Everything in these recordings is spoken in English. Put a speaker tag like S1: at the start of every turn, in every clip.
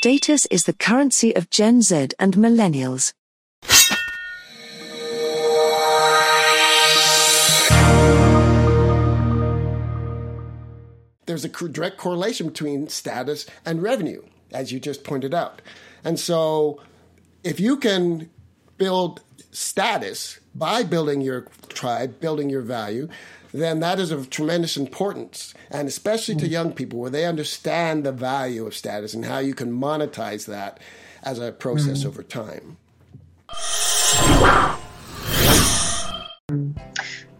S1: Status is the currency of Gen Z and millennials.
S2: There's a direct correlation between status and revenue, as you just pointed out. And so, if you can build status by building your tribe, building your value, then that is of tremendous importance, and especially to young people where they understand the value of status and how you can monetize that as a process mm-hmm. over time.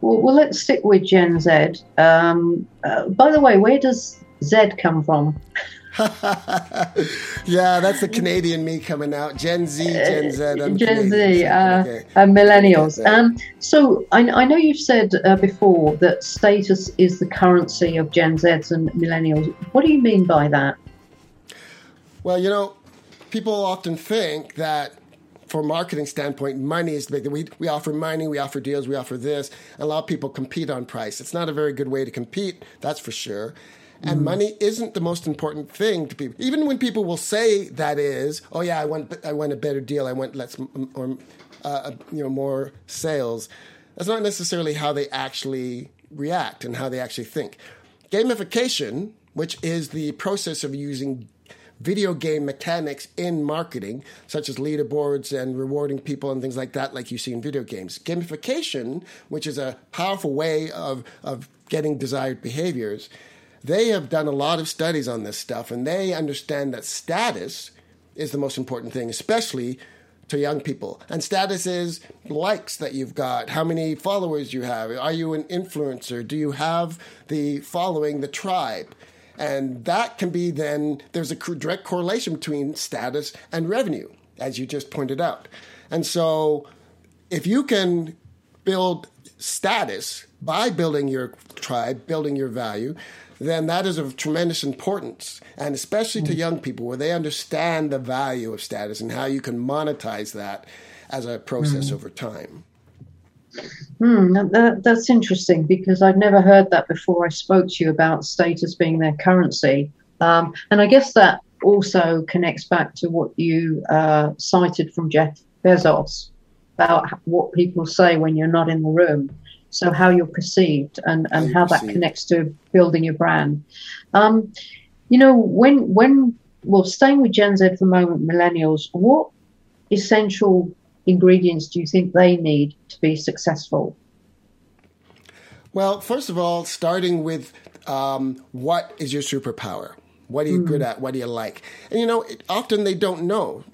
S3: Well, well, let's stick with Gen Z. Um, uh, by the way, where does Z come from?
S2: yeah, that's the Canadian me coming out. Gen Z, Gen Z, I'm
S3: Gen Z, uh, okay. uh, millennials. Um, so I, I, know you've said uh, before that status is the currency of Gen Zs and millennials. What do you mean by that?
S2: Well, you know, people often think that from a marketing standpoint, money is the big. We, we offer money, we offer deals, we offer this. A lot of people compete on price. It's not a very good way to compete, that's for sure. And mm. money isn't the most important thing to people. Even when people will say that is, oh yeah, I want I want a better deal. I want less or uh, you know more sales. That's not necessarily how they actually react and how they actually think. Gamification, which is the process of using video game mechanics in marketing, such as leaderboards and rewarding people and things like that, like you see in video games. Gamification, which is a powerful way of, of getting desired behaviors, they have done a lot of studies on this stuff and they understand that status is the most important thing, especially to young people. And status is likes that you've got, how many followers you have, are you an influencer, do you have the following, the tribe? And that can be then, there's a direct correlation between status and revenue, as you just pointed out. And so if you can build status by building your tribe, building your value, then that is of tremendous importance, and especially to mm. young people where they understand the value of status and how you can monetize that as a process mm. over time.
S3: Hmm, that, that's interesting because I'd never heard that before I spoke to you about status being their currency. Um, and I guess that also connects back to what you uh, cited from Jeff Bezos about what people say when you're not in the room so how you're perceived and, and how, how that connects to building your brand. Um, you know, when when well, staying with Gen Z for a moment, millennials, what essential ingredients do you think they need to be successful?
S2: Well, first of all, starting with um, what is your superpower? What are you mm. good at? What do you like? And you know, it, often they don't know.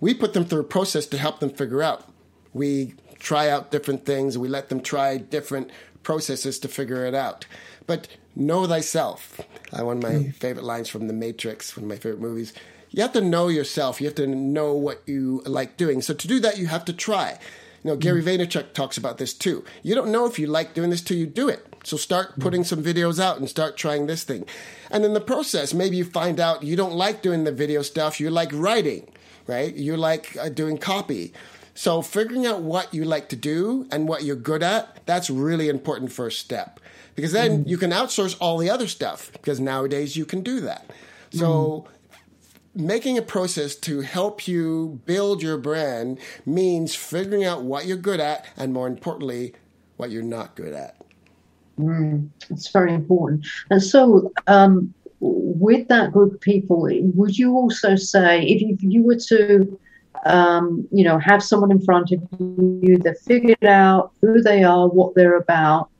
S2: We put them through a process to help them figure out. We try out different things. We let them try different processes to figure it out. But know thyself. Uh, one of my mm. favorite lines from The Matrix, one of my favorite movies. You have to know yourself. You have to know what you like doing. So to do that, you have to try. You know, Gary mm. Vaynerchuk talks about this too. You don't know if you like doing this till you do it. So start hmm. putting some videos out and start trying this thing. And in the process, maybe you find out you don't like doing the video stuff. You like writing, right? You like uh, doing copy. So figuring out what you like to do and what you're good at, that's really important first step. Because then mm. you can outsource all the other stuff because nowadays you can do that. So mm. making a process to help you build your brand means figuring out what you're good at and more importantly, what you're not good at.
S3: Mm, it's very important. And so, um, with that group of people, would you also say if you, if you were to um, you know, have someone in front of you that figured out who they are, what they're about.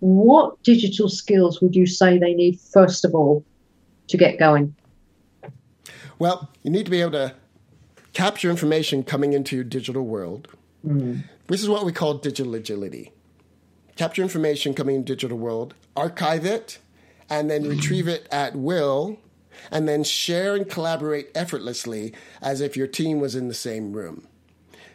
S3: What digital skills would you say they need first of all to get going?
S2: Well, you need to be able to capture information coming into your digital world. Mm. This is what we call digital agility. Capture information coming in digital world, archive it, and then retrieve it at will and then share and collaborate effortlessly as if your team was in the same room.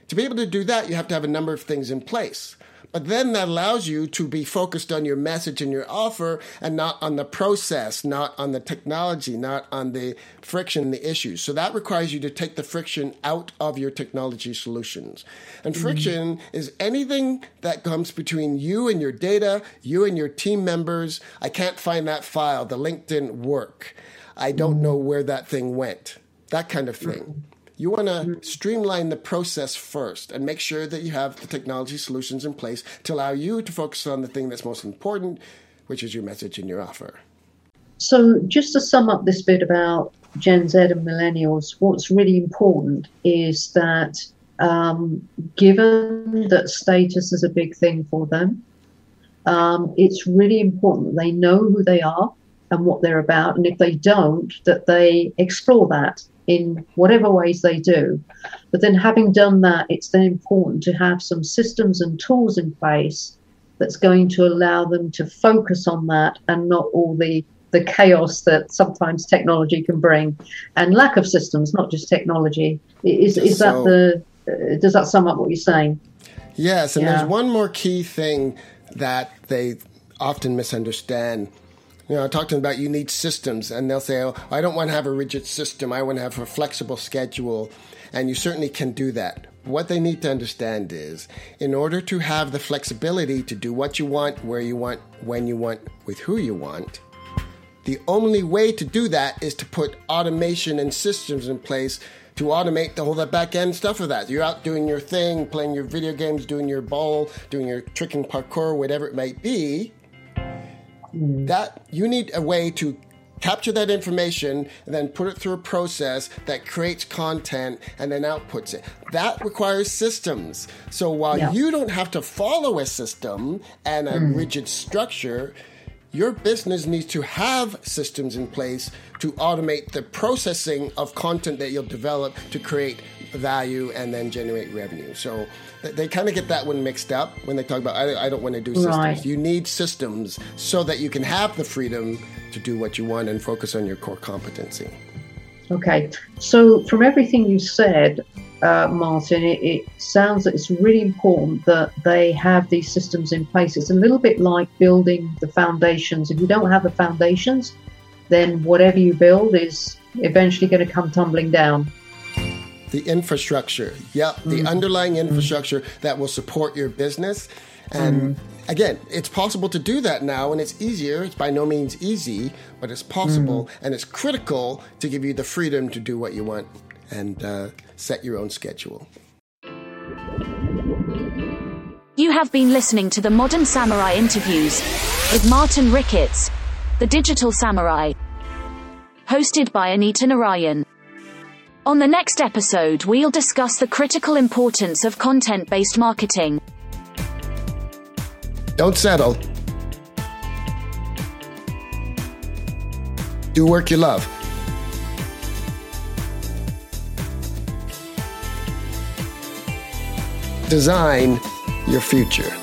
S2: To be able to do that, you have to have a number of things in place. But then that allows you to be focused on your message and your offer and not on the process, not on the technology, not on the friction, the issues. So that requires you to take the friction out of your technology solutions. And mm-hmm. friction mm-hmm. is anything that comes between you and your data, you and your team members. I can't find that file. The link didn't work. I don't know where that thing went. that kind of thing. You want to streamline the process first and make sure that you have the technology solutions in place to allow you to focus on the thing that's most important, which is your message and your offer.
S3: So, just to sum up this bit about Gen Z and millennials, what's really important is that um, given that status is a big thing for them, um, it's really important they know who they are and what they're about. And if they don't, that they explore that in whatever ways they do. But then, having done that, it's then important to have some systems and tools in place that's going to allow them to focus on that and not all the the chaos that sometimes technology can bring and lack of systems not just technology is is so, that the uh, does that sum up what you're saying
S2: yes and yeah. there's one more key thing that they often misunderstand you know, I talk to them about you need systems, and they'll say, "Oh, I don't want to have a rigid system. I want to have a flexible schedule." And you certainly can do that. What they need to understand is, in order to have the flexibility to do what you want, where you want, when you want, with who you want, the only way to do that is to put automation and systems in place to automate the whole that back end stuff of that. You're out doing your thing, playing your video games, doing your ball, doing your tricking parkour, whatever it might be. That you need a way to capture that information and then put it through a process that creates content and then outputs it. That requires systems. So while yeah. you don't have to follow a system and a mm. rigid structure, your business needs to have systems in place to automate the processing of content that you'll develop to create value and then generate revenue. So they kind of get that one mixed up when they talk about I, I don't want to do systems. Right. You need systems so that you can have the freedom to do what you want and focus on your core competency.
S3: Okay, so from everything you said, uh, Martin, it, it, sounds that it's really important that they have these systems in place. It's a little bit like building the foundations. If you don't have the foundations, then whatever you build is eventually going to come tumbling down
S2: the infrastructure. Yep, mm. the underlying infrastructure mm. that will support your business. And mm. again, it's possible to do that now, and it's easier. It's by no means easy, but it's possible, mm. and it's critical to give you the freedom to do what you want and uh, set your own schedule.
S4: You have been listening to the Modern Samurai interviews with Martin Ricketts, the Digital Samurai, hosted by Anita Narayan. On the next episode, we'll discuss the critical importance of content based marketing.
S2: Don't settle. Do work you love. Design your future.